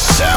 Think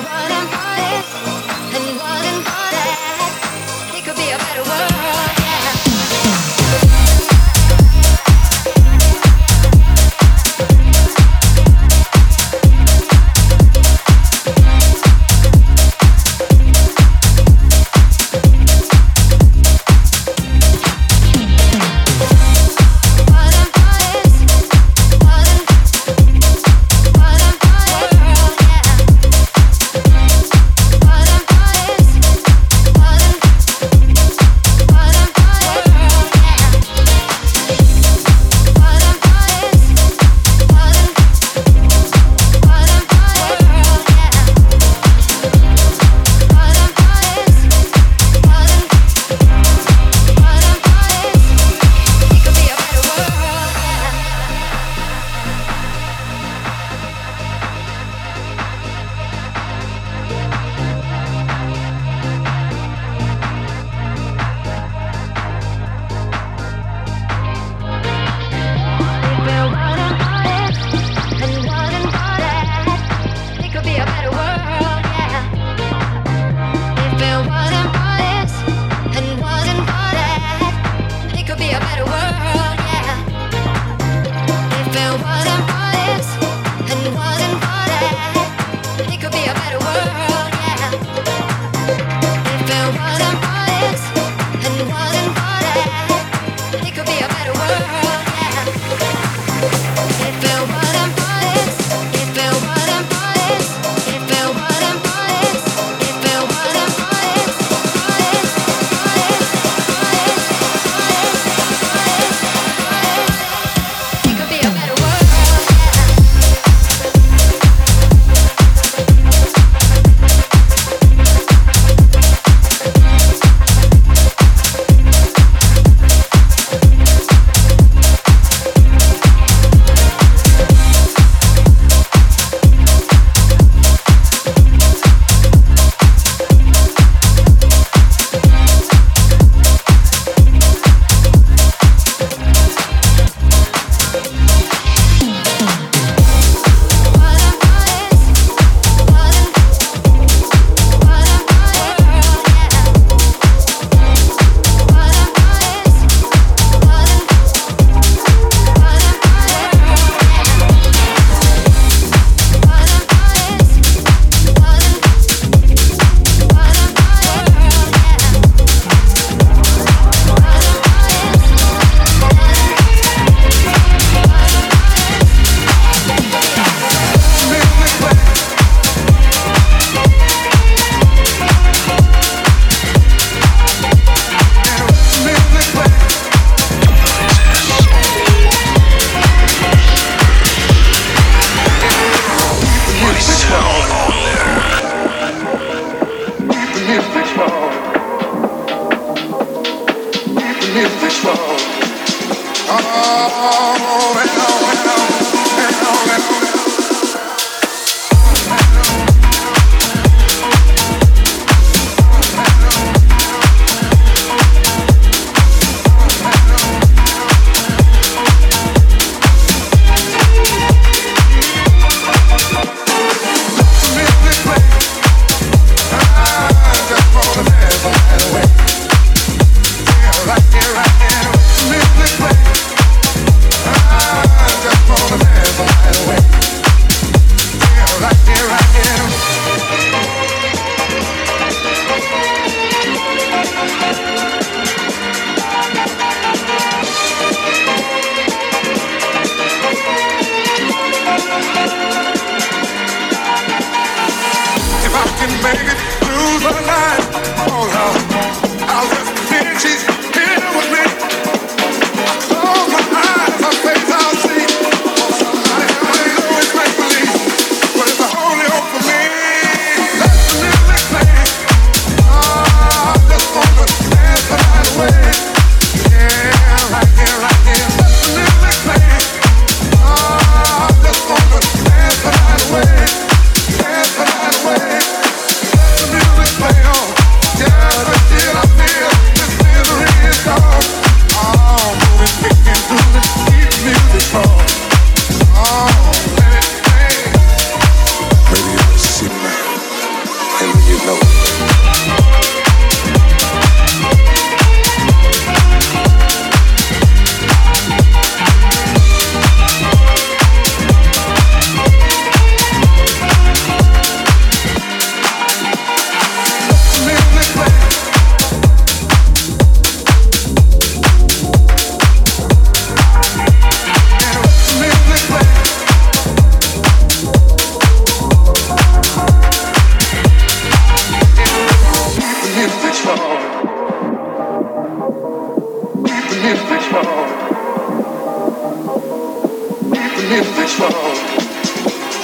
running on it.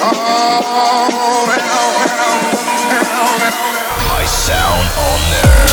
I sound on there.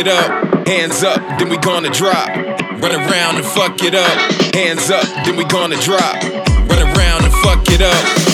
It up. Hands up, then we gonna drop. Run around and fuck it up. Hands up, then we gonna drop. Run around and fuck it up.